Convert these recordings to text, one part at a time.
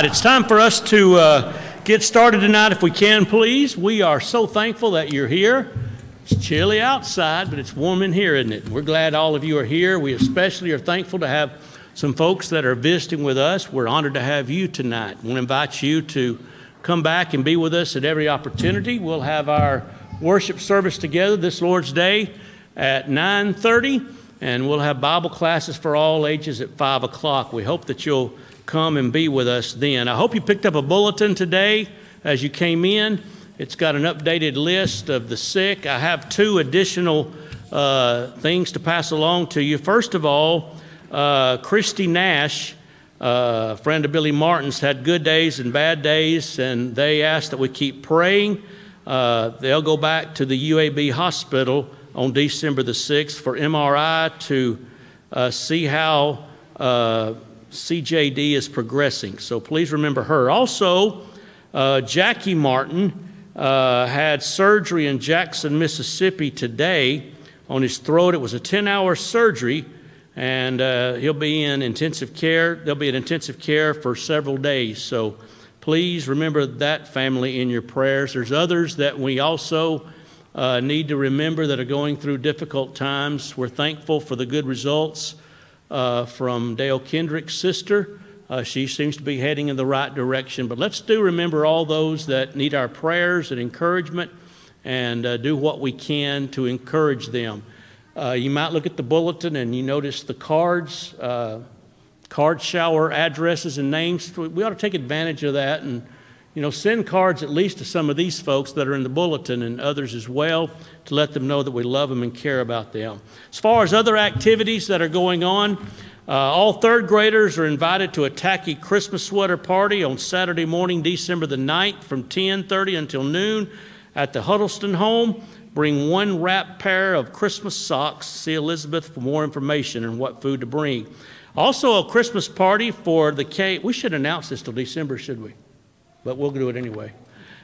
Right, it's time for us to uh, get started tonight, if we can, please. We are so thankful that you're here. It's chilly outside, but it's warm in here, isn't it? We're glad all of you are here. We especially are thankful to have some folks that are visiting with us. We're honored to have you tonight. We invite you to come back and be with us at every opportunity. We'll have our worship service together this Lord's Day at 9:30, and we'll have Bible classes for all ages at 5 o'clock. We hope that you'll come and be with us then. I hope you picked up a bulletin today as you came in. It's got an updated list of the sick. I have two additional uh, things to pass along to you. First of all, uh, Christy Nash, uh, friend of Billy Martin's, had good days and bad days, and they asked that we keep praying. Uh, they'll go back to the UAB hospital on December the 6th for MRI to uh, see how uh, CJD is progressing. So please remember her. Also, uh, Jackie Martin uh, had surgery in Jackson, Mississippi today on his throat. It was a 10 hour surgery, and uh, he'll be in intensive care. They'll be in intensive care for several days. So please remember that family in your prayers. There's others that we also uh, need to remember that are going through difficult times. We're thankful for the good results uh, from Dale Kendrick's sister. Uh, she seems to be heading in the right direction. But let's do remember all those that need our prayers and encouragement and uh, do what we can to encourage them. Uh, you might look at the bulletin and you notice the cards, uh, card shower addresses and names. We ought to take advantage of that and you know, send cards at least to some of these folks that are in the bulletin and others as well to let them know that we love them and care about them. As far as other activities that are going on, uh, all third graders are invited to a tacky Christmas sweater party on Saturday morning, December the 9th from 10:30 until noon at the Huddleston home. Bring one wrapped pair of Christmas socks. See Elizabeth for more information on what food to bring. Also, a Christmas party for the K. We should announce this till December, should we? But we'll do it anyway.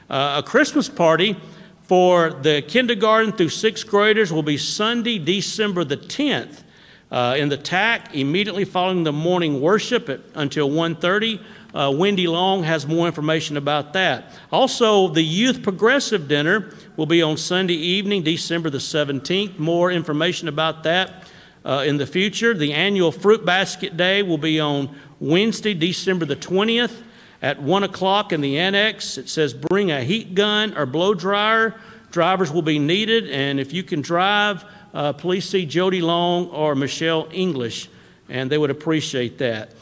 Uh, a Christmas party for the kindergarten through sixth graders will be Sunday, December the 10th. Uh, in the TAC, immediately following the morning worship at, until 1.30. Uh, Wendy Long has more information about that. Also, the Youth Progressive Dinner will be on Sunday evening, December the 17th. More information about that uh, in the future. The annual Fruit Basket Day will be on Wednesday, December the 20th. At 1 o'clock in the annex, it says bring a heat gun or blow dryer. Drivers will be needed, and if you can drive, uh, please see Jody Long or Michelle English, and they would appreciate that.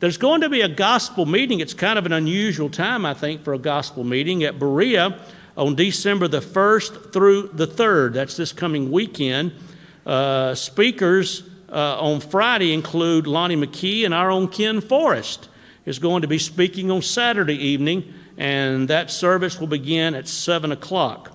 There's going to be a gospel meeting. It's kind of an unusual time, I think, for a gospel meeting at Berea on December the 1st through the 3rd. That's this coming weekend. Uh, speakers uh, on Friday include Lonnie McKee and our own Ken Forrest is going to be speaking on Saturday evening, and that service will begin at 7 o'clock.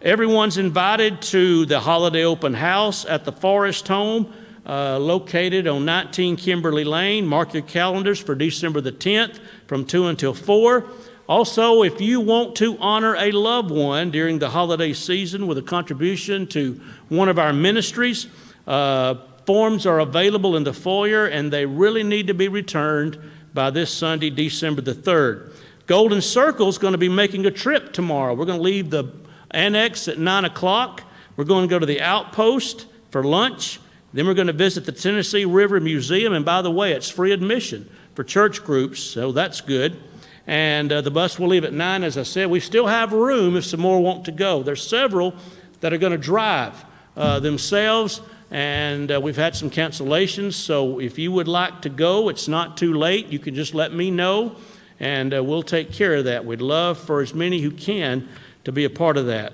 Everyone's invited to the holiday open house at the Forrest Home, uh, located on 19 Kimberly Lane. Mark your calendars for December the 10th from 2 until 4. Also, if you want to honor a loved one during the holiday season with a contribution to one of our ministries, uh, forms are available in the foyer and they really need to be returned by this Sunday, December the 3rd. Golden Circle is going to be making a trip tomorrow. We're going to leave the annex at 9 o'clock. We're going to go to the outpost for lunch. Then we're going to visit the Tennessee River Museum. And by the way, it's free admission for church groups, so that's good. And uh, the bus will leave at 9, as I said. We still have room if some more want to go. There's several that are going to drive uh, themselves and uh, we've had some cancellations. So if you would like to go, it's not too late. You can just let me know, and uh, we'll take care of that. We'd love for as many who can to be a part of that.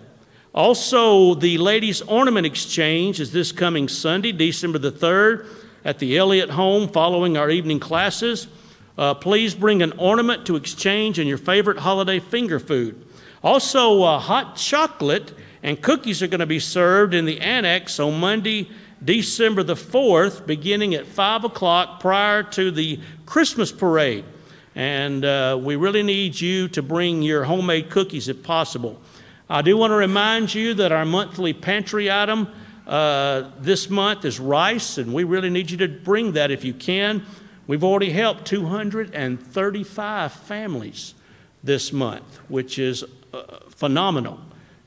Also, the Ladies Ornament Exchange is this coming Sunday, December the 3rd, at the Elliott home following our evening classes. Uh, please bring an ornament to exchange and your favorite holiday finger food. Also, uh, hot chocolate and cookies are going to be served in the annex on Monday, December the 4th, beginning at 5 o'clock prior to the Christmas parade. And uh, we really need you to bring your homemade cookies if possible. I do want to remind you that our monthly pantry item uh, this month is rice, and we really need you to bring that if you can. We've already helped 235 families this month, which is uh, phenomenal.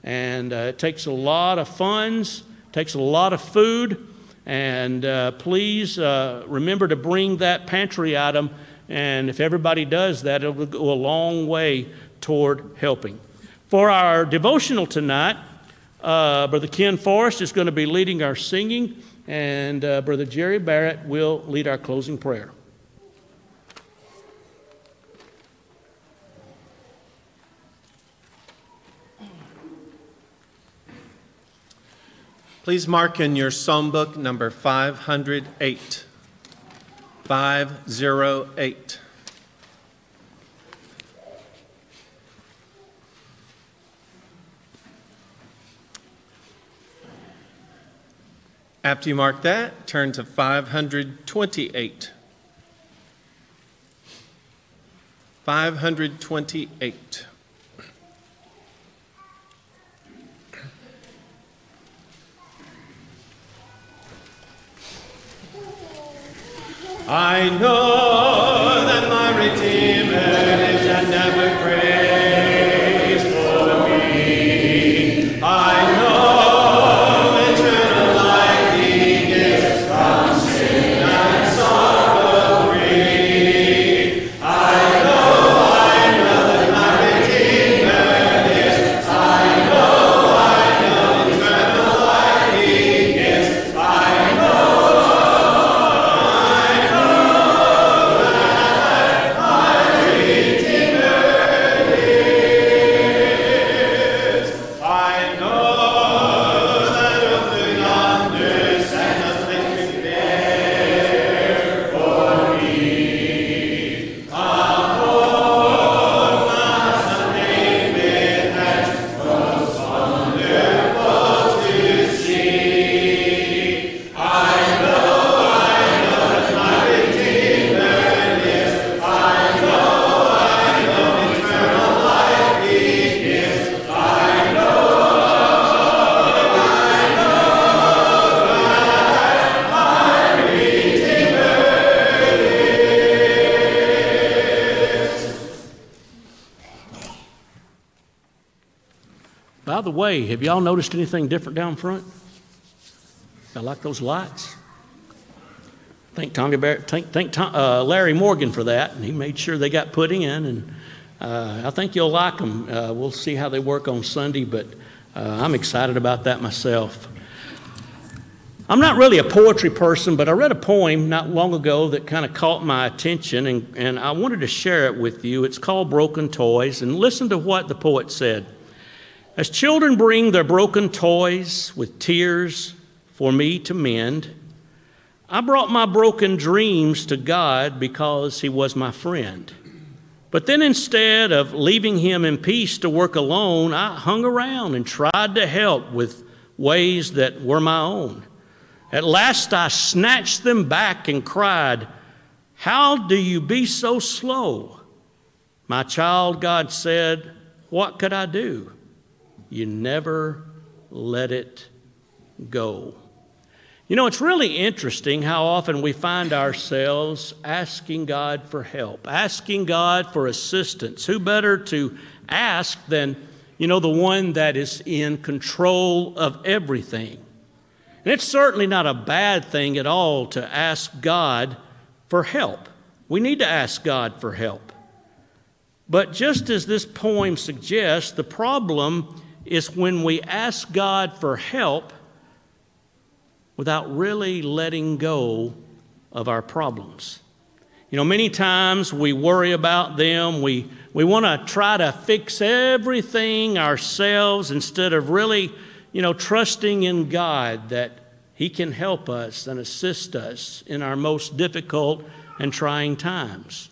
And uh, it takes a lot of funds, takes a lot of food. And uh, please uh, remember to bring that pantry item. And if everybody does that, it'll go a long way toward helping. For our devotional tonight, uh, Brother Ken Forrest is going to be leading our singing, and uh, Brother Jerry Barrett will lead our closing prayer. Please mark in your psalm book number 508. 508. After you mark that, turn to 528. 528. I know that my Redeemer lives and never prays way, have y'all noticed anything different down front? I like those lights. Thank Tommy Bar- thank, thank Tom, uh, Larry Morgan for that, and he made sure they got put in. And uh, I think you'll like them. Uh, we'll see how they work on Sunday, but uh, I'm excited about that myself. I'm not really a poetry person, but I read a poem not long ago that kind of caught my attention, and, and I wanted to share it with you. It's called Broken Toys, and listen to what the poet said. As children bring their broken toys with tears for me to mend, I brought my broken dreams to God because He was my friend. But then instead of leaving Him in peace to work alone, I hung around and tried to help with ways that were my own. At last I snatched them back and cried, How do you be so slow? My child, God said, What could I do? You never let it go. You know, it's really interesting how often we find ourselves asking God for help, asking God for assistance. Who better to ask than, you know, the one that is in control of everything? And it's certainly not a bad thing at all to ask God for help. We need to ask God for help. But just as this poem suggests, the problem is when we ask God for help without really letting go of our problems. You know, many times we worry about them. We, we want to try to fix everything ourselves instead of really, you know, trusting in God that He can help us and assist us in our most difficult and trying times.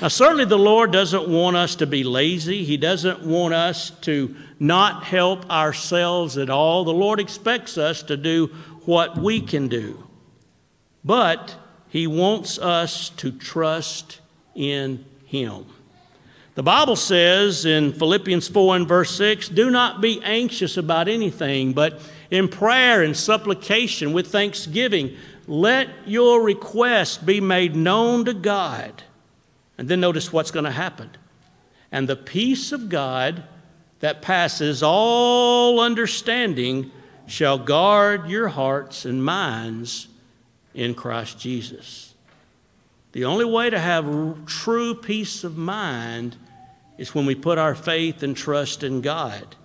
Now, certainly the Lord doesn't want us to be lazy. He doesn't want us to not help ourselves at all. The Lord expects us to do what we can do. But He wants us to trust in Him. The Bible says in Philippians 4 and verse 6 do not be anxious about anything, but in prayer and supplication with thanksgiving, let your request be made known to God. And then notice what's going to happen. And the peace of God that passes all understanding shall guard your hearts and minds in Christ Jesus. The only way to have true peace of mind is when we put our faith and trust in God.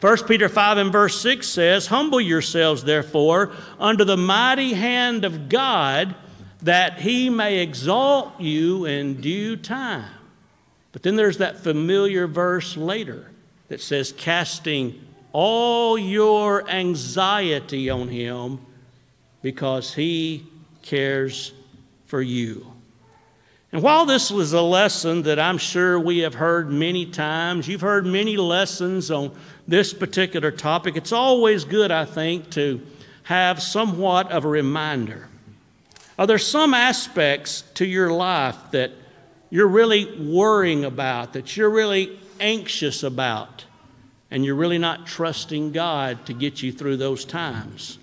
1 Peter 5 and verse 6 says, Humble yourselves, therefore, under the mighty hand of God, that he may exalt you in due time. But then there's that familiar verse later that says, Casting all your anxiety on him because he cares for you. And while this was a lesson that I'm sure we have heard many times, you've heard many lessons on this particular topic, it's always good, I think, to have somewhat of a reminder. Are there some aspects to your life that you're really worrying about, that you're really anxious about, and you're really not trusting God to get you through those times?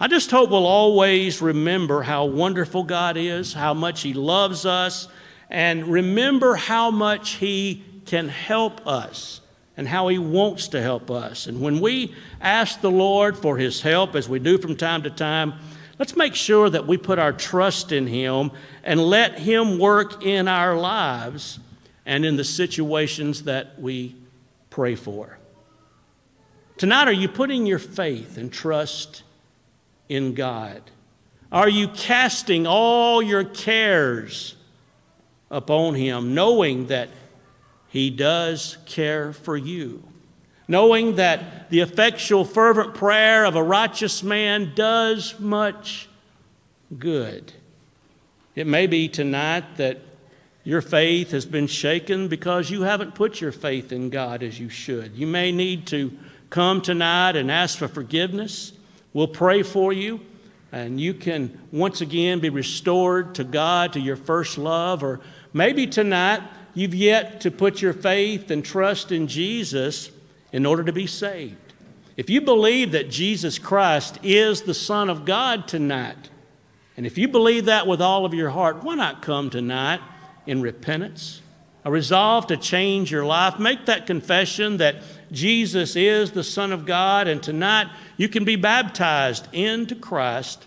I just hope we'll always remember how wonderful God is, how much He loves us, and remember how much He can help us and how He wants to help us. And when we ask the Lord for His help, as we do from time to time, let's make sure that we put our trust in Him and let Him work in our lives and in the situations that we pray for. Tonight, are you putting your faith and trust in God? Are you casting all your cares upon Him, knowing that He does care for you? Knowing that the effectual, fervent prayer of a righteous man does much good. It may be tonight that your faith has been shaken because you haven't put your faith in God as you should. You may need to come tonight and ask for forgiveness. We'll pray for you, and you can once again be restored to God, to your first love. Or maybe tonight you've yet to put your faith and trust in Jesus in order to be saved. If you believe that Jesus Christ is the Son of God tonight, and if you believe that with all of your heart, why not come tonight in repentance? A resolve to change your life. Make that confession that Jesus is the Son of God, and tonight you can be baptized into Christ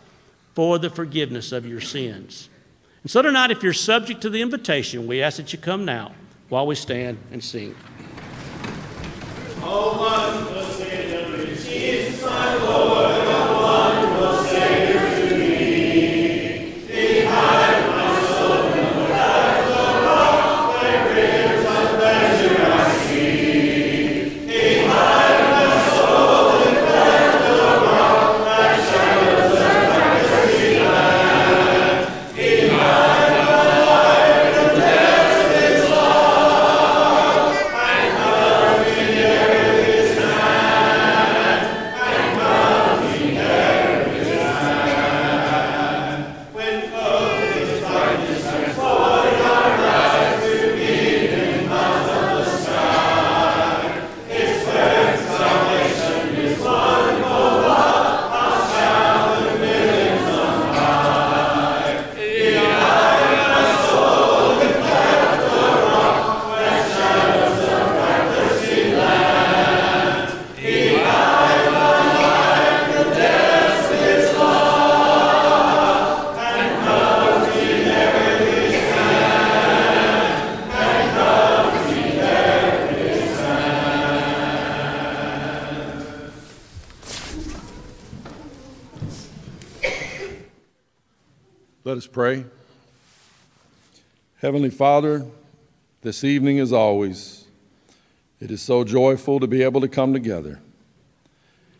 for the forgiveness of your sins. And so tonight, if you're subject to the invitation, we ask that you come now while we stand and sing. Oh, one, Jesus, my Lord. Heavenly Father, this evening, as always, it is so joyful to be able to come together.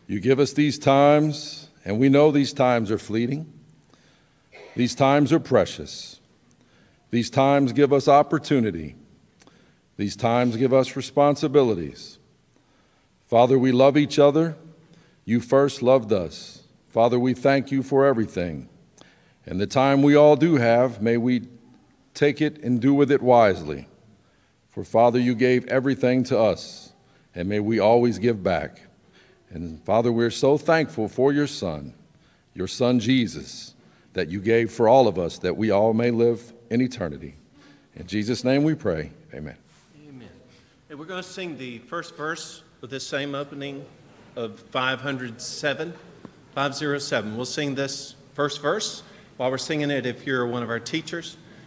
You give us these times, and we know these times are fleeting. These times are precious. These times give us opportunity. These times give us responsibilities. Father, we love each other. You first loved us. Father, we thank you for everything. And the time we all do have, may we take it and do with it wisely. For Father, you gave everything to us, and may we always give back. And Father, we're so thankful for your Son, your Son Jesus, that you gave for all of us, that we all may live in eternity. In Jesus' name we pray. Amen. Amen. And we're going to sing the first verse of this same opening of 507. 507. We'll sing this first verse. While we're singing it, if you're one of our teachers,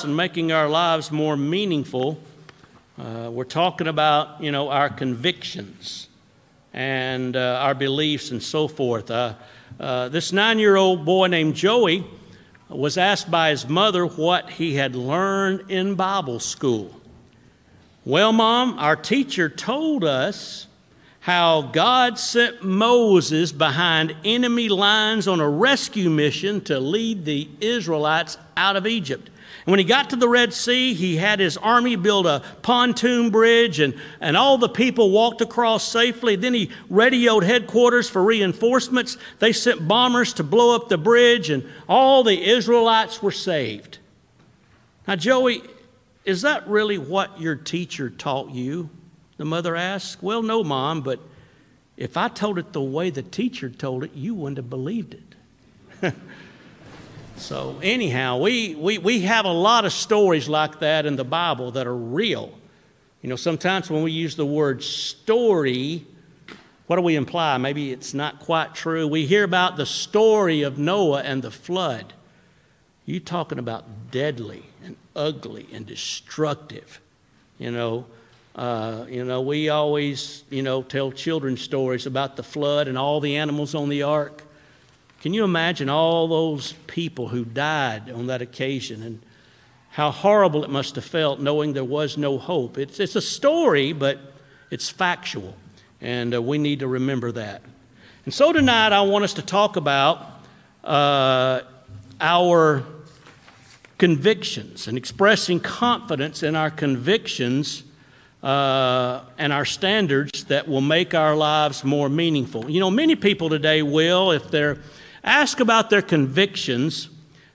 this lesson making our lives more meaningful, uh, we're talking about, you know, our convictions and uh, our beliefs and so forth. Uh, uh, this nine year old boy named Joey was asked by his mother what he had learned in Bible school. Well, Mom, our teacher told us how God sent Moses behind enemy lines on a rescue mission to lead the Israelites out of Egypt. When he got to the Red Sea, he had his army build a pontoon bridge, and, and all the people walked across safely. Then he radioed headquarters for reinforcements. They sent bombers to blow up the bridge, and all the Israelites were saved. Now, Joey, is that really what your teacher taught you? The mother asked. Well, no, Mom, but if I told it the way the teacher told it, you wouldn't have believed it. so, anyhow, we, we, we have a lot of stories like that in the Bible that are real. You know, sometimes when we use the word story, what do we imply? Maybe it's not quite true. We hear about the story of Noah and the flood. You talking about deadly and ugly and destructive. You know, uh, you know, we always, you know, tell children stories about the flood and all the animals on the ark. Can you imagine all those people who died on that occasion and how horrible it must have felt knowing there was no hope? It's, it's a story, but it's factual, and uh, we need to remember that. And so tonight, I want us to talk about uh, our convictions and expressing confidence in our convictions uh, and our standards that will make our lives more meaningful. You know, many people today will, if they're asked about their convictions,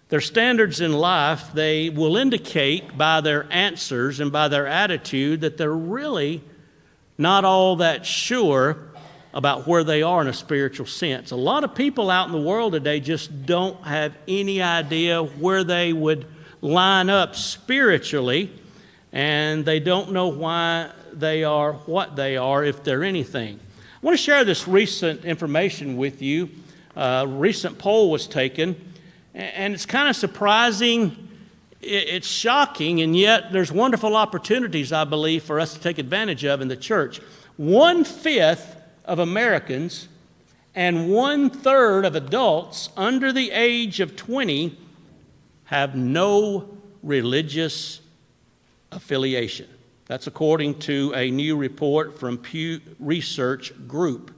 their standards in life, they will indicate by their answers and by their attitude that they're really not all that sure about where they are in a spiritual sense. A lot of people out in the world today just don't have any idea where they would line up spiritually, and they don't know why they are what they are, if they're anything. I want to share this recent information with you. A recent poll was taken, and it's kind of surprising. It's shocking, and yet there's wonderful opportunities, I believe, for us to take advantage of in the church. One fifth of Americans and one third of adults under the age of 20 have no religious affiliation. That's according to a new report from Pew Research Group.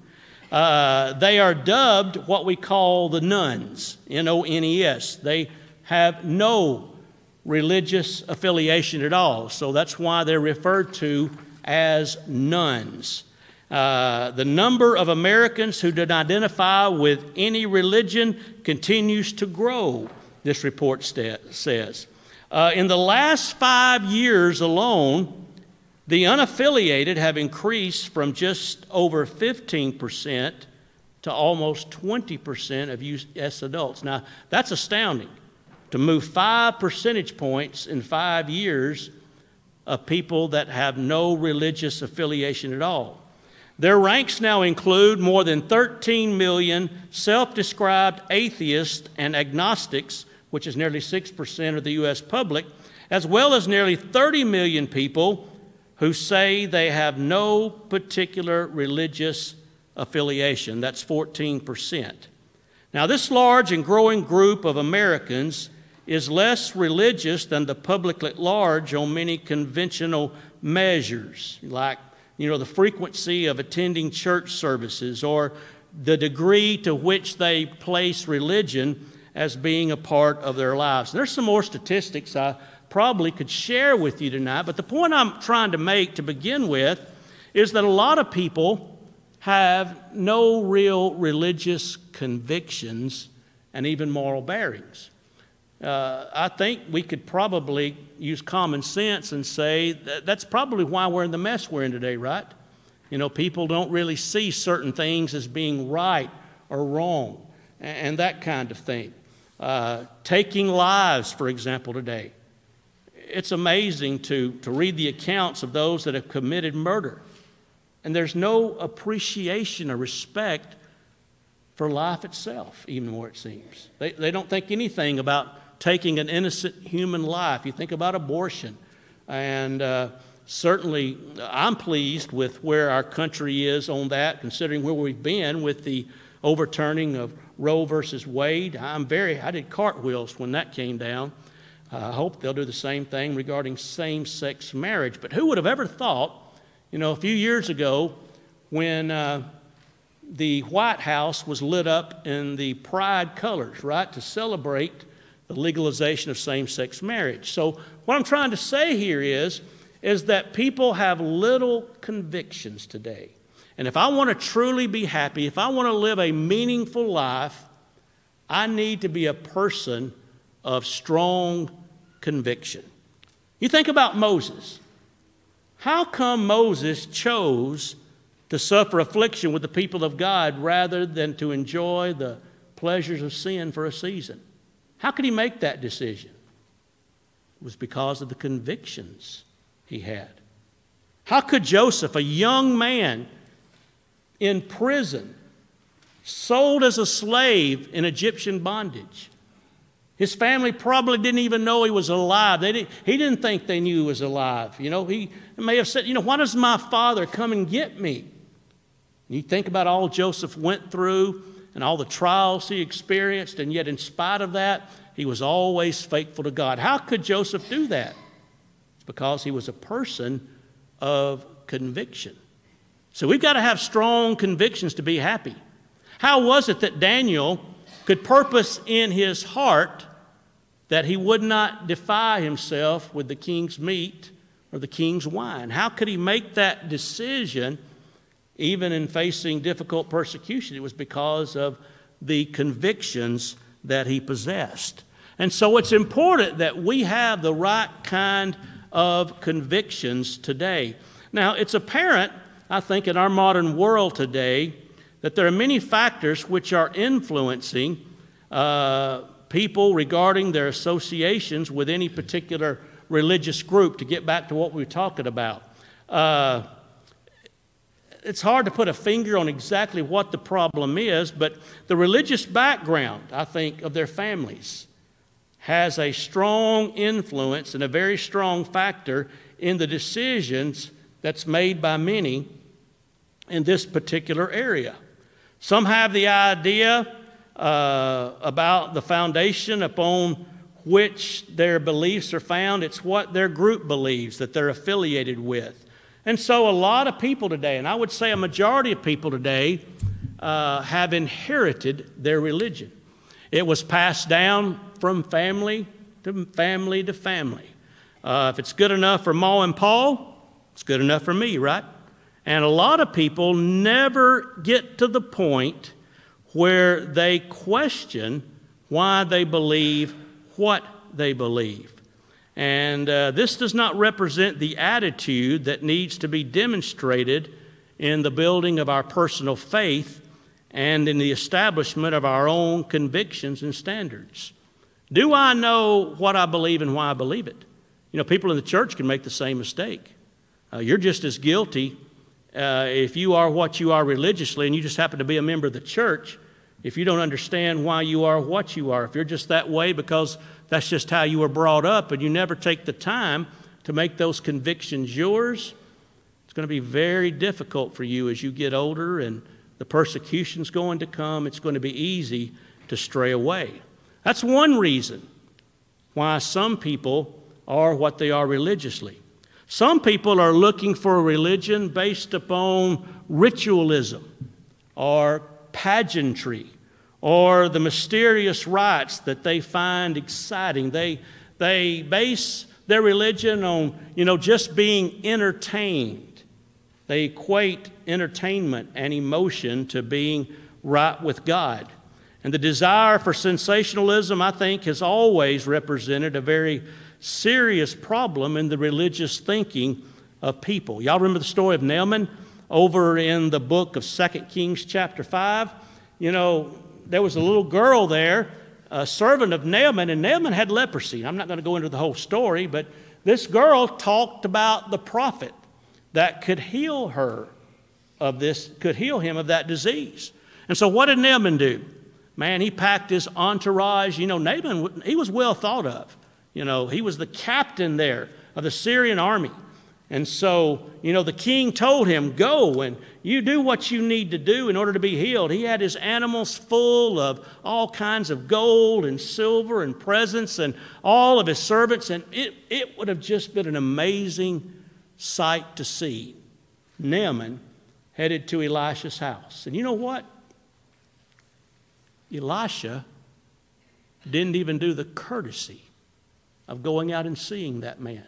Uh, they are dubbed what we call the nones, N O N E S. They have no religious affiliation at all, so that's why they're referred to as nones. Uh, the number of Americans who don't identify with any religion continues to grow, this report st- says. Uh, in the last five years alone, the unaffiliated have increased from just over 15% to almost 20% of U.S. adults. Now, that's astounding. To move five percentage points in five years of people that have no religious affiliation at all. Their ranks now include more than 13 million self described atheists and agnostics, which is nearly 6% of the U.S. public, as well as nearly 30 million people who say they have no particular religious affiliation. That's 14%. Now, this large and growing group of Americans is less religious than the public at large on many conventional measures, like you know, the frequency of attending church services or the degree to which they place religion as being a part of their lives. There's some more statistics I probably could share with you tonight, but the point I'm trying to make to begin with is that a lot of people have no real religious convictions and even moral bearings. Uh, I think we could probably use common sense and say that that's probably why we're in the mess we're in today, right? You know, people don't really see certain things as being right or wrong and, that kind of thing. Uh, taking lives, for example, today it's amazing to, to read the accounts of those that have committed murder. And there's no appreciation or respect for life itself, even more it seems. They, they don't think anything about taking an innocent human life. You think about abortion. And uh, certainly, I'm pleased with where our country is on that, considering where we've been with the overturning of Roe versus Wade. I'm very, I did cartwheels when that came down. I hope they'll do the same thing regarding same sex marriage. But who would have ever thought, you know, a few years ago when uh, the White House was lit up in the pride colors, right, to celebrate the legalization of same sex marriage. So, what I'm trying to say here is, is that people have little convictions today. And if I want to truly be happy, if I want to live a meaningful life, I need to be a person of strong conviction. You think about Moses. How come Moses chose to suffer affliction with the people of God rather than to enjoy the pleasures of sin for a season? How could he make that decision? It was because of the convictions he had. How could Joseph, a young man in prison, sold as a slave in Egyptian bondage, his family probably didn't even know he was alive. They didn't, he didn't think they knew he was alive. You know, he may have said, You know, why does my father come and get me? You think about all Joseph went through and all the trials he experienced, and yet, in spite of that, he was always faithful to God. How could Joseph do that? It's because he was a person of conviction. So we've got to have strong convictions to be happy. How was it that Daniel could purpose in his heart that he would not defy himself with the king's meat or the king's wine. How could he make that decision even in facing difficult persecution? It was because of the convictions that he possessed. And so it's important that we have the right kind of convictions today. Now, it's apparent, I think, in our modern world today that there are many factors which are influencing uh, people regarding their associations with any particular religious group, to get back to what we were talking about. Uh, it's hard to put a finger on exactly what the problem is, but the religious background, I think, of their families has a strong influence and a very strong factor in the decisions that's made by many in this particular area. Some have the idea uh, about the foundation upon which their beliefs are found. It's what their group believes that they're affiliated with. And so, a lot of people today, and I would say a majority of people today, uh, have inherited their religion. It was passed down from family to family to family. Uh, if it's good enough for Ma and Paul, it's good enough for me, right? And a lot of people never get to the point where they question why they believe what they believe. And uh, this does not represent the attitude that needs to be demonstrated in the building of our personal faith and in the establishment of our own convictions and standards. Do I know what I believe and why I believe it? You know, people in the church can make the same mistake. Uh, you're just as guilty uh, if you are what you are religiously and you just happen to be a member of the church, if you don't understand why you are what you are, if you're just that way because that's just how you were brought up and you never take the time to make those convictions yours, it's going to be very difficult for you as you get older and the persecution's going to come. It's going to be easy to stray away. That's one reason why some people are what they are religiously. Some people are looking for a religion based upon ritualism or pageantry or the mysterious rites that they find exciting. They, they base their religion on, you know, just being entertained. They equate entertainment and emotion to being right with God. And the desire for sensationalism, I think, has always represented a very serious problem in the religious thinking of people. Y'all remember the story of Naaman over in the book of Second Kings, chapter 5? You know, there was a little girl there, a servant of Naaman, and Naaman had leprosy. I'm not going to go into the whole story, but this girl talked about the prophet that could heal her of this, could heal him of that disease. And so, what did Naaman do? Man, he packed his entourage. You know, Naaman, he was well thought of. You know, he was the captain there of the Syrian army. And so, you know, the king told him, Go and you do what you need to do in order to be healed. He had his animals full of all kinds of gold and silver and presents and all of his servants. And it, it would have just been an amazing sight to see. Naaman headed to Elisha's house. And you know what? Elisha didn't even do the courtesy of going out and seeing that man.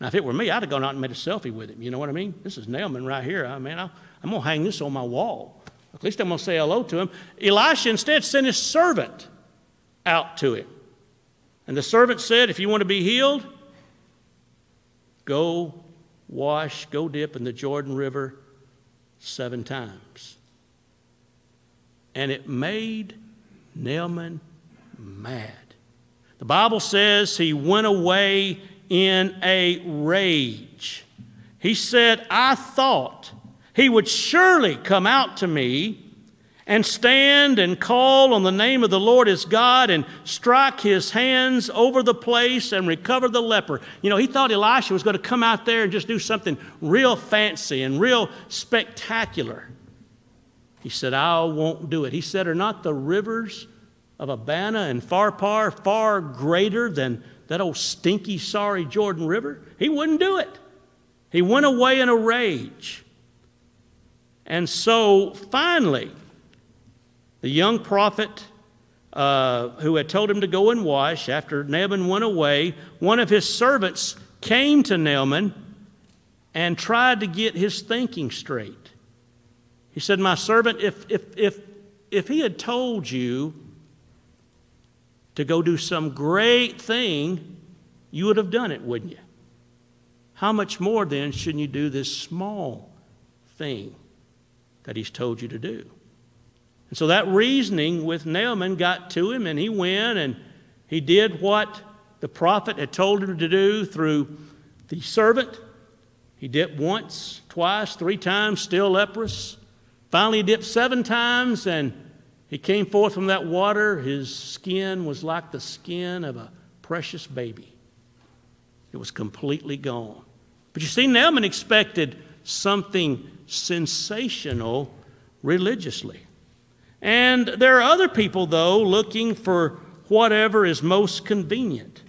Now, if it were me, I'd have gone out and made a selfie with him. You know what I mean? This is Naaman right here. I mean, I'm going to hang this on my wall. At least I'm going to say hello to him. Elisha instead sent his servant out to him. And the servant said, If you want to be healed, go wash, go dip in the Jordan River seven times. And it made Naaman mad. The Bible says he went away in a rage. He said, I thought he would surely come out to me and stand and call on the name of the Lord his God and strike his hands over the place and recover the leper. You know, he thought Elisha was going to come out there and just do something real fancy and real spectacular. He said, I won't do it. He said, Are not the rivers of Abana and Pharpar far greater than that old stinky, sorry Jordan River? He wouldn't do it. He went away in a rage. And so finally, the young prophet uh, who had told him to go and wash, after Naaman went away, one of his servants came to Naaman and tried to get his thinking straight. He said, My servant, if, if, if, if he had told you to go do some great thing, you would have done it, wouldn't you? How much more then shouldn't you do this small thing that he's told you to do? And so that reasoning with Naaman got to him, and he went and he did what the prophet had told him to do through the servant. He dipped once, twice, three times, still leprous. Finally, he dipped seven times, and he came forth from that water. His skin was like the skin of a precious baby, it was completely gone. But you see, Naaman expected something sensational religiously. And there are other people, though, looking for whatever is most convenient.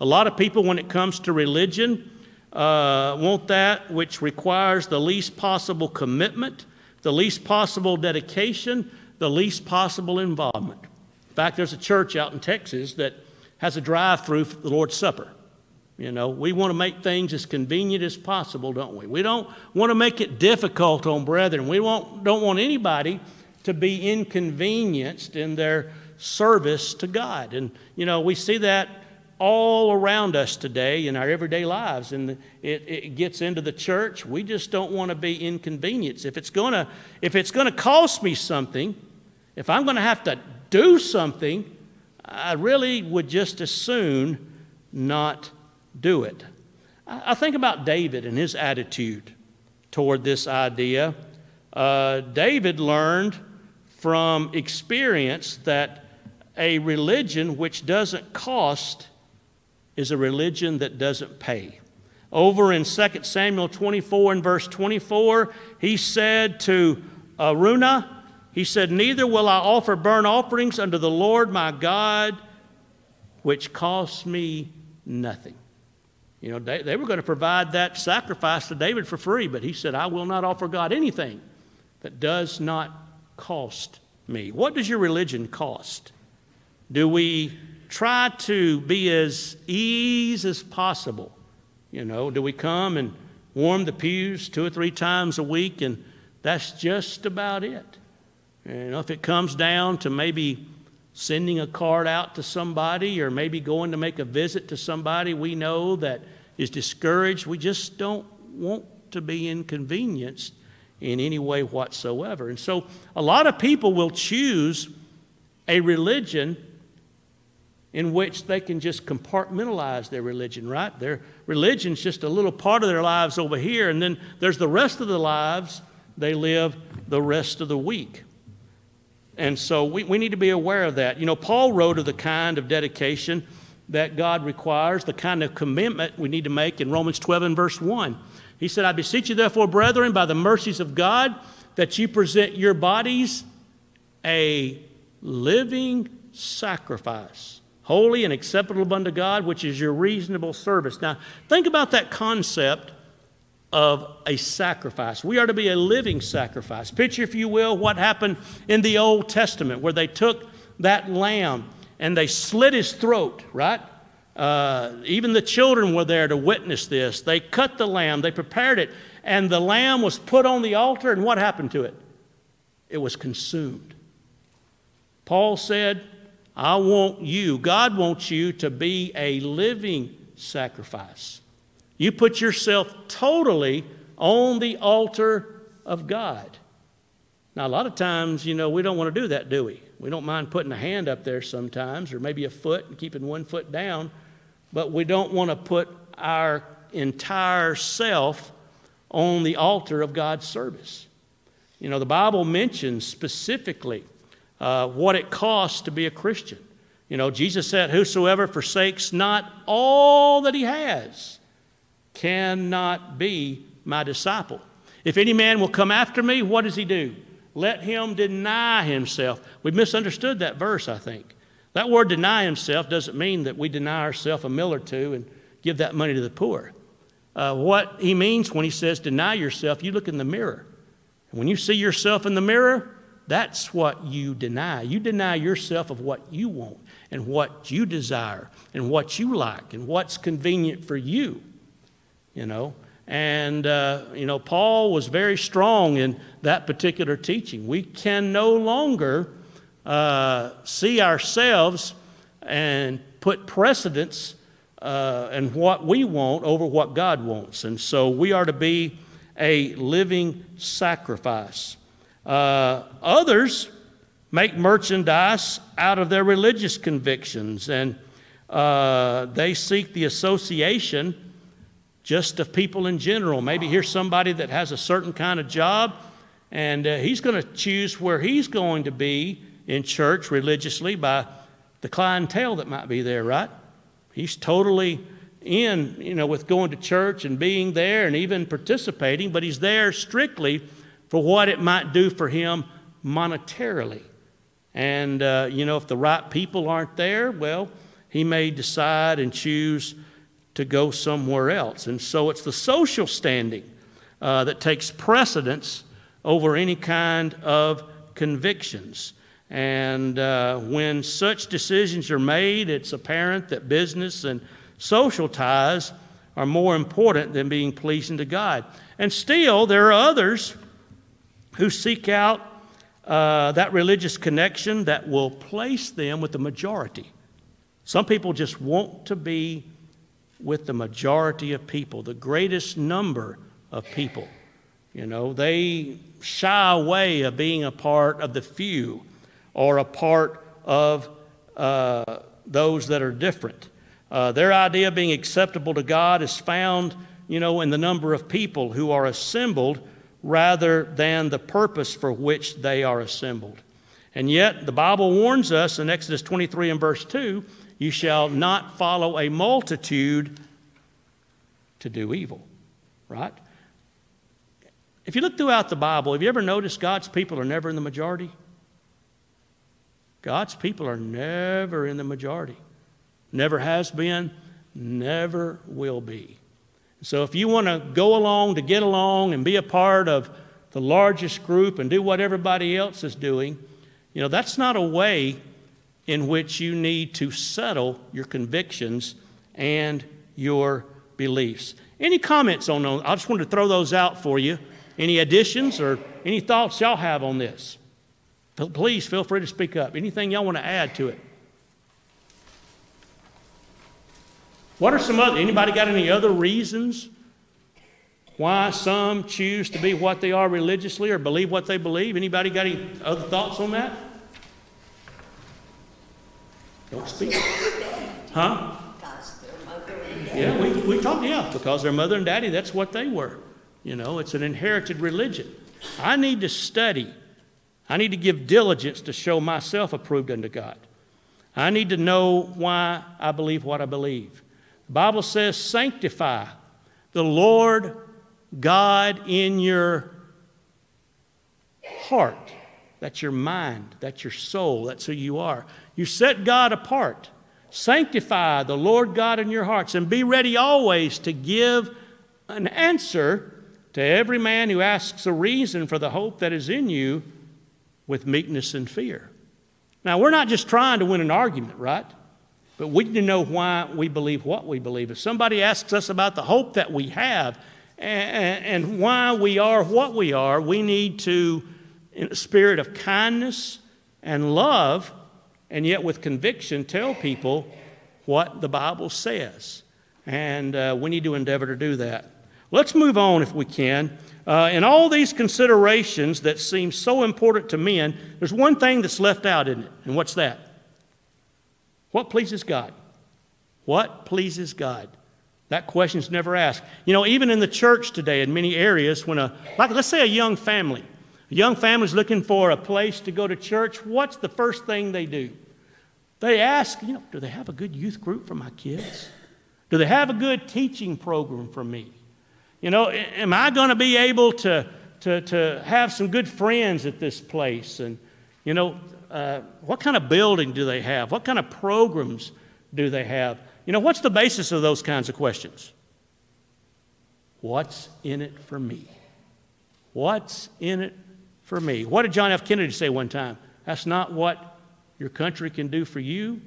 A lot of people, when it comes to religion, uh, want that which requires the least possible commitment, the least possible dedication, the least possible involvement. In fact, there's a church out in Texas that has a drive through for the Lord's Supper. You know, we want to make things as convenient as possible, don't we? We don't want to make it difficult on brethren. We won't, don't want anybody to be inconvenienced in their service to God. And, you know, we see that all around us today in our everyday lives. And it, it gets into the church. We just don't want to be inconvenienced. If it's going to, if it's going to cost me something, if I'm going to have to do something, I really would just as soon not do it. I think about David and his attitude toward this idea. Uh, David learned from experience that a religion which doesn't cost is a religion that doesn't pay. Over in 2 Samuel 24 and verse 24, he said to Araunah, he said, Neither will I offer burnt offerings unto the Lord my God, which costs me nothing. You know, they, they were going to provide that sacrifice to David for free, but he said, I will not offer God anything that does not cost me. What does your religion cost? Do we try to be as ease as possible? You know, do we come and warm the pews two or three times a week and that's just about it? You know, if it comes down to maybe sending a card out to somebody or maybe going to make a visit to somebody we know that is discouraged. We just don't want to be inconvenienced in any way whatsoever. And so a lot of people will choose a religion in which they can just compartmentalize their religion, right? Their religion's just a little part of their lives over here, and then there's the rest of the lives they live the rest of the week. And so we, we need to be aware of that. You know, Paul wrote of the kind of dedication that God requires, the kind of commitment we need to make in Romans 12 and verse 1. He said, I beseech you, therefore, brethren, by the mercies of God, that you present your bodies a living sacrifice, holy and acceptable unto God, which is your reasonable service. Now, think about that concept of a sacrifice. We are to be a living sacrifice. Picture, if you will, what happened in the Old Testament, where they took that lamb and they slit his throat, right? Uh, even the children were there to witness this. They cut the lamb, they prepared it, and the lamb was put on the altar, and what happened to it? It was consumed. Paul said, I want you, God wants you to be a living sacrifice. You put yourself totally on the altar of God. Now, a lot of times, you know, we don't want to do that, do we? We don't mind putting a hand up there sometimes, or maybe a foot and keeping one foot down, but we don't want to put our entire self on the altar of God's service. You know, the Bible mentions specifically uh, what it costs to be a Christian. You know, Jesus said, Whosoever forsakes not all that he has cannot be my disciple. If any man will come after me, what does he do? Let him deny himself. We misunderstood that verse, I think. That word deny himself doesn't mean that we deny ourselves a meal or two and give that money to the poor. Uh, what he means when he says deny yourself, you look in the mirror. And when you see yourself in the mirror, that's what you deny. You deny yourself of what you want and what you desire and what you like and what's convenient for you. You know, and, uh, you know, Paul was very strong in that particular teaching. We can no longer uh, see ourselves and put precedence uh, and what we want over what God wants. And so we are to be a living sacrifice. Uh, others make merchandise out of their religious convictions and uh, they seek the association just of people in general. Maybe here's somebody that has a certain kind of job, and uh, he's going to choose where he's going to be in church religiously by the clientele that might be there, right? He's totally in, you know, with going to church and being there and even participating, but he's there strictly for what it might do for him monetarily. And, uh, you know, if the right people aren't there, well, he may decide and choose to go somewhere else. And so it's the social standing uh, that takes precedence over any kind of convictions. And uh, when such decisions are made, it's apparent that business and social ties are more important than being pleasing to God. And still, there are others who seek out uh, that religious connection that will place them with the majority. Some people just want to be with the majority of people, the greatest number of people. You know, they shy away of being a part of the few or a part of uh, those that are different. Uh, their idea of being acceptable to God is found, you know, in the number of people who are assembled rather than the purpose for which they are assembled. And yet, the Bible warns us in Exodus 23 and verse 2 you shall not follow a multitude to do evil, right? If you look throughout the Bible, have you ever noticed God's people are never in the majority? God's people are never in the majority. Never has been, never will be. So if you want to go along to get along and be a part of the largest group and do what everybody else is doing, you know, that's not a way in which you need to settle your convictions and your beliefs. Any comments on those? I just wanted to throw those out for you. Any additions or any thoughts y'all have on this? Please feel free to speak up. Anything y'all want to add to it? What are some other, anybody got any other reasons why some choose to be what they are religiously or believe what they believe? Anybody got any other thoughts on that? Don't speak. Huh? Yeah, we, we talked, yeah, because their mother and daddy, that's what they were. You know, it's an inherited religion. I need to study. I need to give diligence to show myself approved unto God. I need to know why I believe what I believe. The Bible says, sanctify the Lord God in your heart. That's your mind. That's your soul. That's who you are. You set God apart. Sanctify the Lord God in your hearts and be ready always to give an answer to every man who asks a reason for the hope that is in you with meekness and fear. Now, we're not just trying to win an argument, right? But we need to know why we believe what we believe. If somebody asks us about the hope that we have and, why we are what we are, we need to, in a spirit of kindness and love, and yet with conviction, tell people what the Bible says. And uh, we need to endeavor to do that. Let's move on if we can. Uh, in all these considerations that seem so important to men, there's one thing that's left out, isn't it? And what's that? What pleases God? What pleases God? That question's never asked. You know, even in the church today, in many areas, when a, like let's say a young family, young family is looking for a place to go to church, what's the first thing they do? They ask, you know, do they have a good youth group for my kids? Do they have a good teaching program for me? You know, am I going to be able to, to, to have some good friends at this place? And, you know, uh, what kind of building do they have? What kind of programs do they have? You know, what's the basis of those kinds of questions? What's in it for me? What's in it for me? What did John F. Kennedy say one time? That's not what your country can do for you,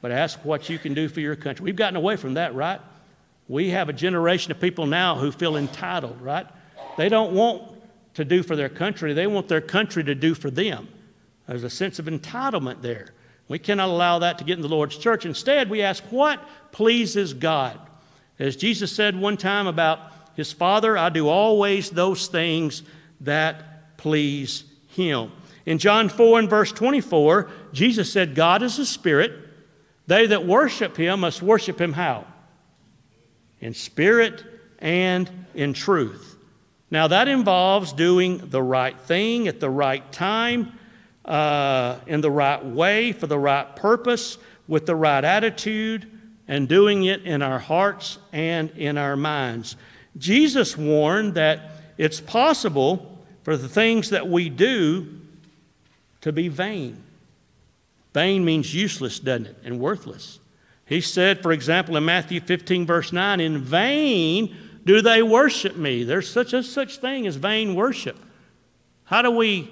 but ask what you can do for your country. We've gotten away from that, right? We have a generation of people now who feel entitled, right? They don't want to do for their country, they want their country to do for them. There's a sense of entitlement there. We cannot allow that to get in the Lord's church. Instead, we ask, what pleases God? As Jesus said one time about his Father, I do always those things that please him. In John 4 and verse 24, Jesus said, God is a spirit. They that worship him must worship him how? in spirit and in truth. Now, that involves doing the right thing at the right time, uh, in the right way, for the right purpose, with the right attitude, and doing it in our hearts and in our minds. Jesus warned that it's possible for the things that we do to be vain. Vain means useless, doesn't it? And worthless. He said, for example, in Matthew 15, verse 9, In vain do they worship me. There's such a such thing as vain worship. How do we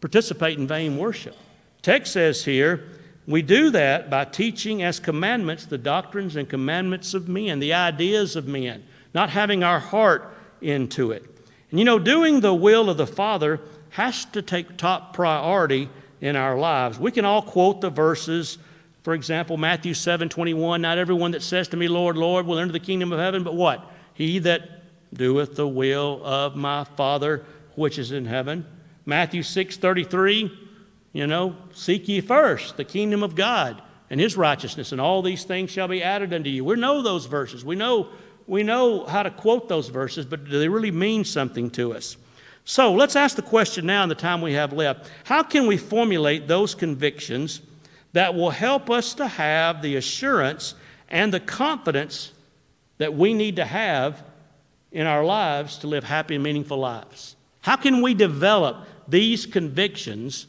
participate in vain worship? Text says here, we do that by teaching as commandments the doctrines and commandments of men, the ideas of men, not having our heart into it. And you know, doing the will of the Father has to take top priority in our lives. We can all quote the verses, for example, Matthew 7 21, not everyone that says to me, Lord, Lord, will enter the kingdom of heaven, but what? He that doeth the will of my Father which is in heaven. Matthew 6 33, you know, seek ye first the kingdom of God and his righteousness, and all these things shall be added unto you. We know those verses. We know, we know how to quote those verses, but do they really mean something to us? So let's ask the question now in the time we have left how can we formulate those convictions that will help us to have the assurance and the confidence that we need to have in our lives to live happy and meaningful lives? How can we develop these convictions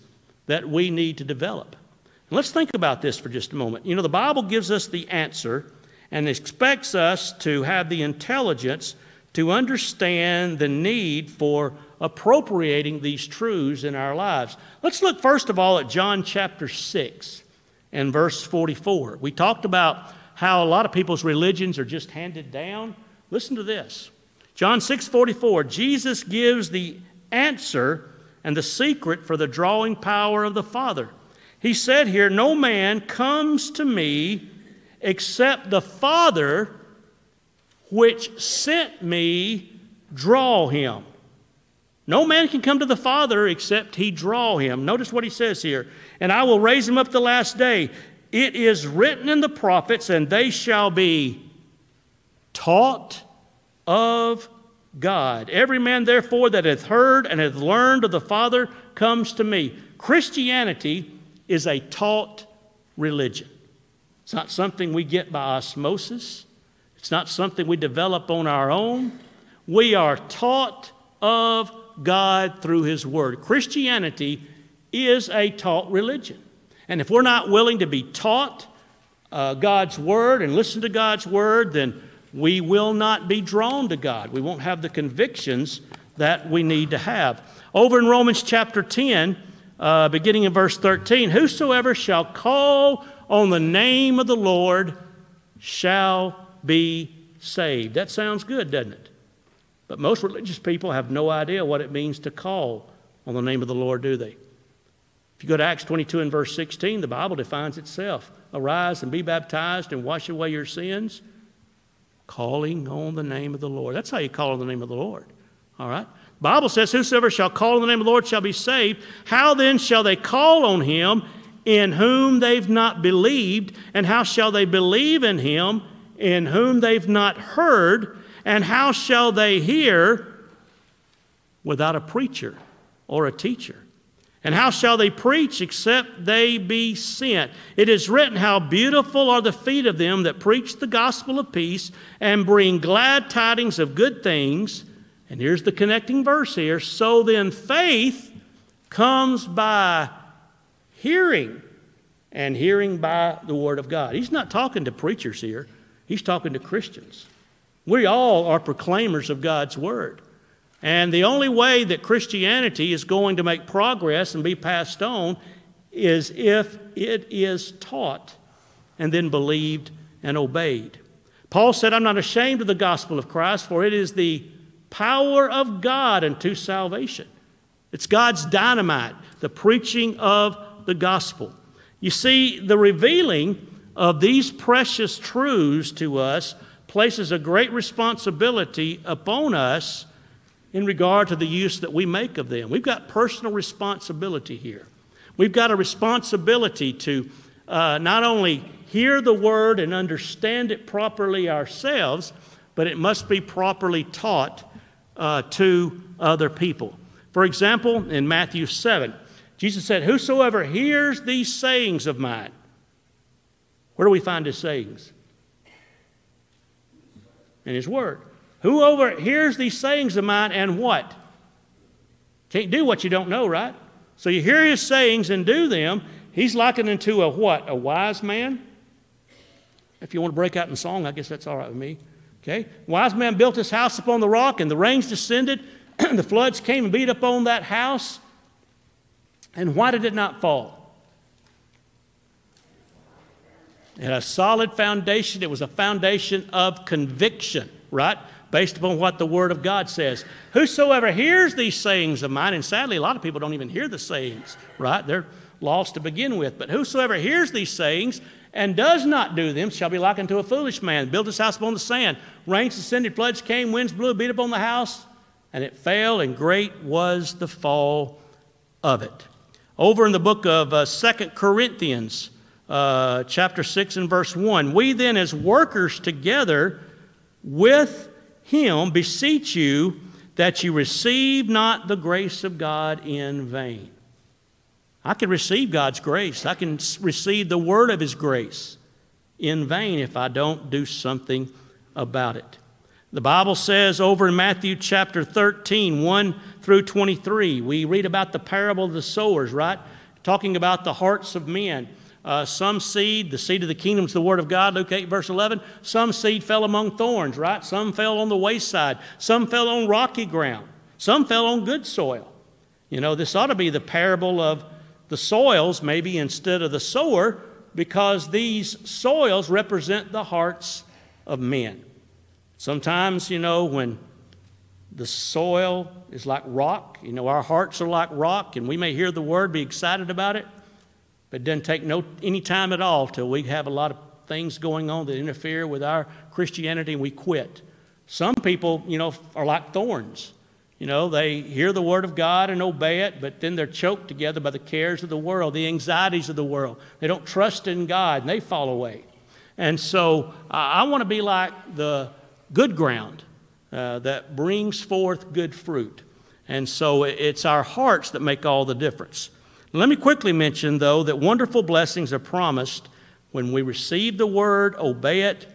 that we need to develop. Let's think about this for just a moment. You know, the Bible gives us the answer and expects us to have the intelligence to understand the need for appropriating these truths in our lives. Let's look first of all at John chapter 6 and verse 44. We talked about how a lot of people's religions are just handed down. Listen to this. John 6:44 Jesus gives the answer and the secret for the drawing power of the Father. He said here, No man comes to me except the Father which sent me draw him. No man can come to the Father except he draw him. Notice what he says here. And I will raise him up the last day. It is written in the prophets, and they shall be taught of God. Every man, therefore, that hath heard and hath learned of the Father comes to me. Christianity is a taught religion. It's not something we get by osmosis, it's not something we develop on our own. We are taught of God through His Word. Christianity is a taught religion. And if we're not willing to be taught uh, God's Word and listen to God's Word, then we will not be drawn to God. We won't have the convictions that we need to have. Over in Romans chapter 10, uh, beginning in verse 13, whosoever shall call on the name of the Lord shall be saved. That sounds good, doesn't it? But most religious people have no idea what it means to call on the name of the Lord, do they? If you go to Acts 22 and verse 16, the Bible defines itself Arise and be baptized and wash away your sins calling on the name of the Lord. That's how you call on the name of the Lord. All right? Bible says, Whosoever shall call on the name of the Lord shall be saved. How then shall they call on him in whom they've not believed? And how shall they believe in him in whom they've not heard? And how shall they hear without a preacher or a teacher? And how shall they preach except they be sent? It is written, How beautiful are the feet of them that preach the gospel of peace and bring glad tidings of good things. And here's the connecting verse here. So then faith comes by hearing, and hearing by the word of God. He's not talking to preachers here, he's talking to Christians. We all are proclaimers of God's word. And the only way that Christianity is going to make progress and be passed on is if it is taught and then believed and obeyed. Paul said, I'm not ashamed of the gospel of Christ, for it is the power of God unto salvation. It's God's dynamite, the preaching of the gospel. You see, the revealing of these precious truths to us places a great responsibility upon us in regard to the use that we make of them. We've got personal responsibility here. We've got a responsibility to uh, not only hear the word and understand it properly ourselves, but it must be properly taught uh, to other people. For example, in Matthew 7, Jesus said, Whosoever hears these sayings of mine, where do we find his sayings? In his word. Whoever hears these sayings of mine and what? Can't do what you don't know, right? So you hear his sayings and do them. He's likened unto a what? A wise man? If you want to break out in song, I guess that's all right with me. Okay? Wise man built his house upon the rock, and the rains descended, and the floods came and beat upon that house. And why did it not fall? It had a solid foundation. It was a foundation of conviction, right? Based upon what the Word of God says. Whosoever hears these sayings of mine, and sadly, a lot of people don't even hear the sayings, right? They're lost to begin with. But whosoever hears these sayings and does not do them shall be likened to a foolish man. Built his house upon the sand. Rains descended, floods came, winds blew, beat upon the house, and it fell, and great was the fall of it. Over in the book of uh, 2 Corinthians, uh, chapter 6 and verse 1, we then, as workers together with him, beseech you that you receive not the grace of God in vain. I can receive God's grace. I can receive the word of His grace in vain if I don't do something about it. The Bible says over in Matthew chapter 13, 1 through 23, we read about the parable of the sowers, right? Talking about the hearts of men. Uh, some seed, the seed of the kingdom is the word of God, Luke 8, verse 11. Some seed fell among thorns, right? Some fell on the wayside. Some fell on rocky ground. Some fell on good soil. You know, this ought to be the parable of the soils, maybe instead of the sower, because these soils represent the hearts of men. Sometimes, you know, when the soil is like rock, you know, our hearts are like rock, and we may hear the word, be excited about it, but it doesn't take no, any time at all till we have a lot of things going on that interfere with our Christianity and we quit. Some people, you know, are like thorns. You know, they hear the word of God and obey it, but then they're choked together by the cares of the world, the anxieties of the world. They don't trust in God and they fall away. And so I want to be like the good ground uh, that brings forth good fruit. And so it's our hearts that make all the difference. Let me quickly mention, though, that wonderful blessings are promised when we receive the word, obey it,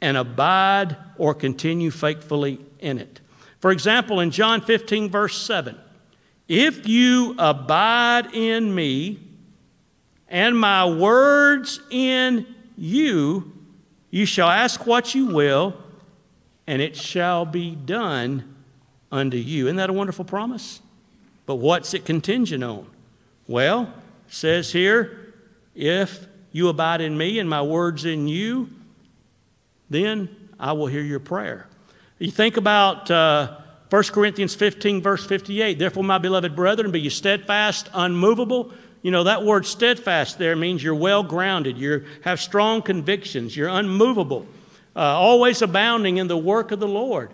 and abide or continue faithfully in it. For example, in John 15, verse 7, if you abide in me and my words in you, you shall ask what you will, and it shall be done unto you. Isn't that a wonderful promise? But what's it contingent on? Well, says here, if you abide in me and my words in you, then I will hear your prayer. You think about uh, 1 Corinthians 15, verse 58. Therefore, my beloved brethren, be you steadfast, unmovable. You know, that word steadfast there means you're well grounded, you have strong convictions, you're unmovable, uh, always abounding in the work of the Lord.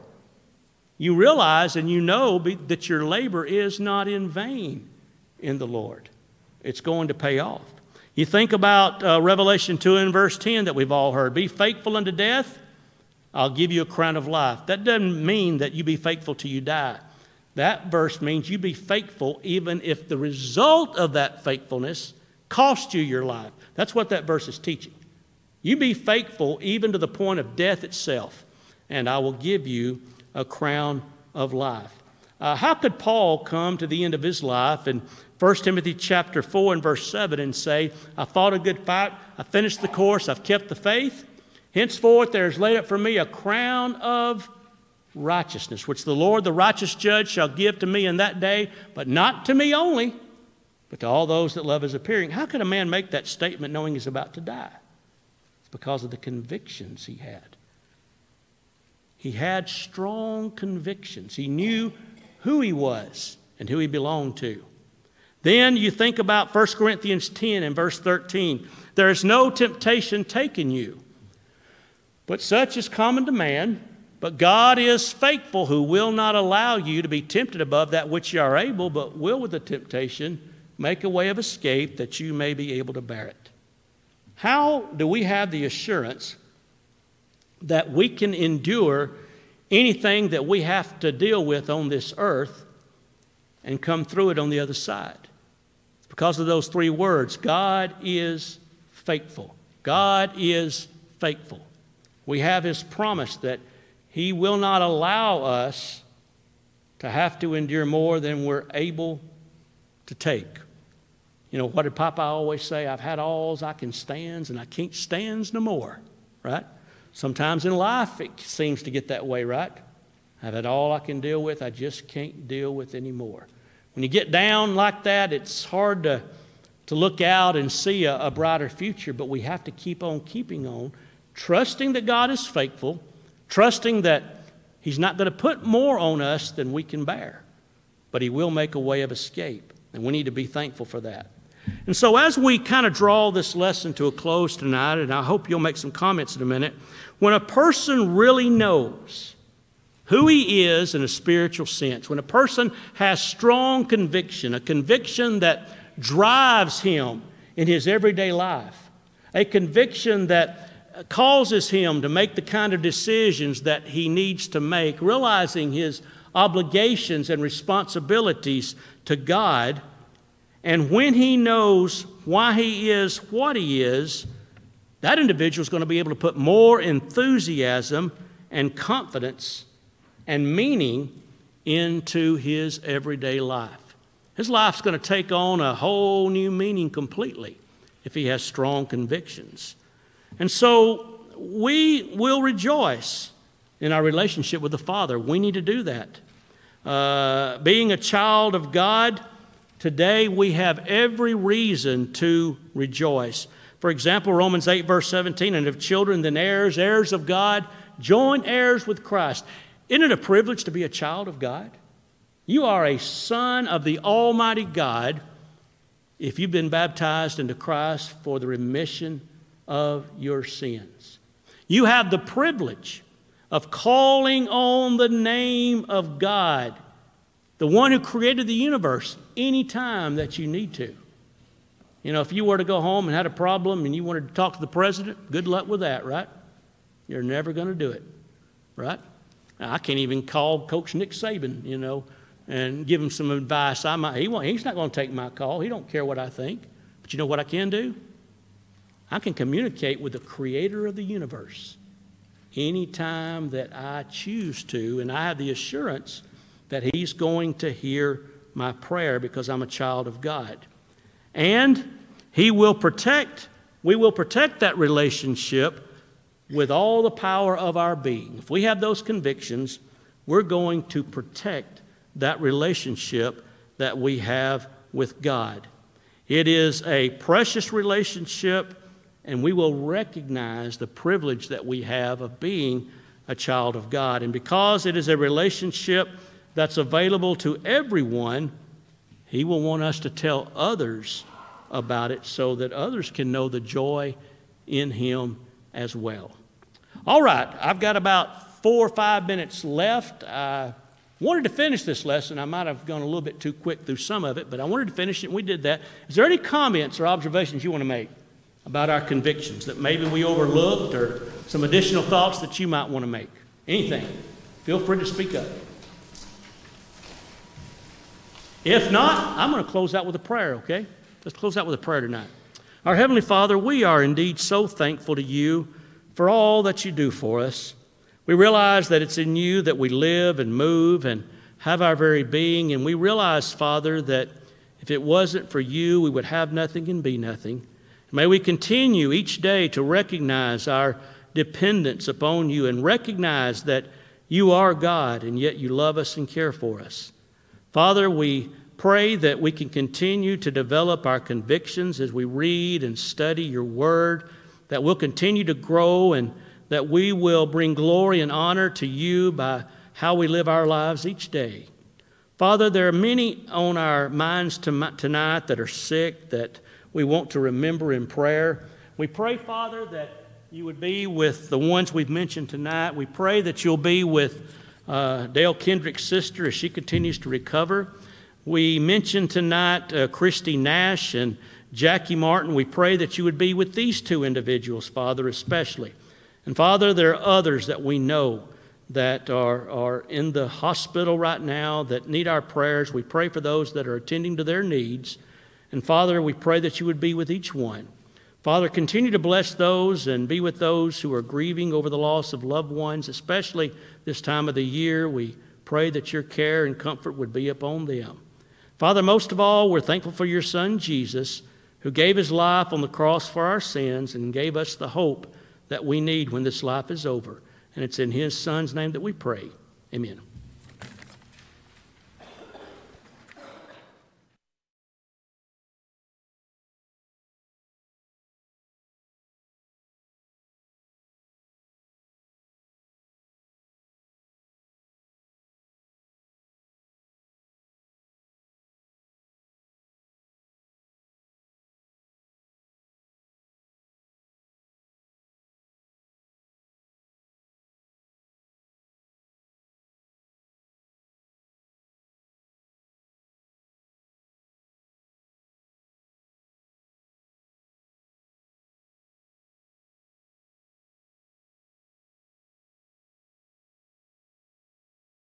You realize and you know that your labor is not in vain in the Lord, it's going to pay off. You think about uh, Revelation 2 and verse 10 that we've all heard be faithful unto death I'll give you a crown of life. That doesn't mean that you be faithful till you die. That verse means you be faithful even if the result of that faithfulness cost you your life. That's what that verse is teaching. You be faithful even to the point of death itself, and I will give you a crown of life. Uh, how could Paul come to the end of his life in 1 Timothy chapter 4 and verse 7 and say, I fought a good fight, I finished the course, I've kept the faith? Henceforth there is laid up for me a crown of righteousness, which the Lord, the righteous judge, shall give to me in that day, but not to me only, but to all those that love his appearing. How could a man make that statement knowing he's about to die? It's because of the convictions he had. He had strong convictions. He knew who he was and who he belonged to. Then you think about 1 Corinthians 10 and verse 13. There is no temptation taken you but such is common to man. But God is faithful, who will not allow you to be tempted above that which you are able, but will with the temptation make a way of escape that you may be able to bear it. How do we have the assurance that we can endure anything that we have to deal with on this earth and come through it on the other side? It's because of those three words God is faithful. God is faithful. We have His promise that He will not allow us to have to endure more than we're able to take. You know, what did Papa always say? I've had alls I can stands, and I can't stands no more, right? Sometimes in life it seems to get that way, right? I've had all I can deal with, I just can't deal with anymore. When you get down like that, it's hard to, to look out and see a, a brighter future, but we have to keep on keeping on, trusting that God is faithful, trusting that He's not going to put more on us than we can bear, but He will make a way of escape, and we need to be thankful for that. And so, as we kind of draw this lesson to a close tonight, and I hope you'll make some comments in a minute, when a person really knows who he is in a spiritual sense, when a person has strong conviction, a conviction that drives him in his everyday life, a conviction that causes him to make the kind of decisions that he needs to make, realizing his obligations and responsibilities to God and when he knows why he is what he is, that individual is going to be able to put more enthusiasm and confidence and meaning into his everyday life. His life's going to take on a whole new meaning completely if he has strong convictions. And so we will rejoice in our relationship with the Father. We need to do that. Uh, being a child of God, Today we have every reason to rejoice. For example, Romans 8, verse 17, and if children, then heirs, heirs of God, joint heirs with Christ. Isn't it a privilege to be a child of God? You are a son of the Almighty God if you've been baptized into Christ for the remission of your sins. You have the privilege of calling on the name of God the one who created the universe anytime that you need to. You know, if you were to go home and had a problem and you wanted to talk to the president, good luck with that, right? You're never going to do it, right? I can't even call Coach Nick Saban, you know, and give him some advice. I might, he won't, he's not going to take my call. He don't care what I think. But you know what I can do? I can communicate with the creator of the universe anytime that I choose to, and I have the assurance that He's going to hear my prayer because I'm a child of God. And He will protect, we will protect that relationship with all the power of our being. If we have those convictions, we're going to protect that relationship that we have with God. It is a precious relationship, and we will recognize the privilege that we have of being a child of God. And because it is a relationship that's available to everyone, He will want us to tell others about it so that others can know the joy in Him as well. All right, I've got about four or five minutes left. I wanted to finish this lesson. I might have gone a little bit too quick through some of it, but I wanted to finish it, and we did that. Is there any comments or observations you want to make about our convictions that maybe we overlooked or some additional thoughts that you might want to make? Anything? Feel free to speak up. If not, I'm going to close out with a prayer, okay? Let's close out with a prayer tonight. Our Heavenly Father, we are indeed so thankful to you for all that you do for us. We realize that it's in you that we live and move and have our very being, and we realize, Father, that if it wasn't for you, we would have nothing and be nothing. May we continue each day to recognize our dependence upon you and recognize that you are God and yet you love us and care for us. Father, we pray that we can continue to develop our convictions as we read and study your word, that we'll continue to grow and that we will bring glory and honor to you by how we live our lives each day. Father, there are many on our minds tonight that are sick that we want to remember in prayer. We pray, Father, that you would be with the ones we've mentioned tonight. We pray that you'll be with uh, Dale Kendrick's sister as she continues to recover. We mentioned tonight uh, Christy Nash and Jackie Martin, we pray that you would be with these two individuals, Father, especially. And Father, there are others that we know that are, are in the hospital right now that need our prayers. We pray for those that are attending to their needs. And Father, we pray that you would be with each one. Father, continue to bless those and be with those who are grieving over the loss of loved ones, especially this time of the year. We pray that your care and comfort would be upon them. Father, most of all, we're thankful for your Son, Jesus, who gave his life on the cross for our sins and gave us the hope that we need when this life is over. And it's in his Son's name that we pray. Amen.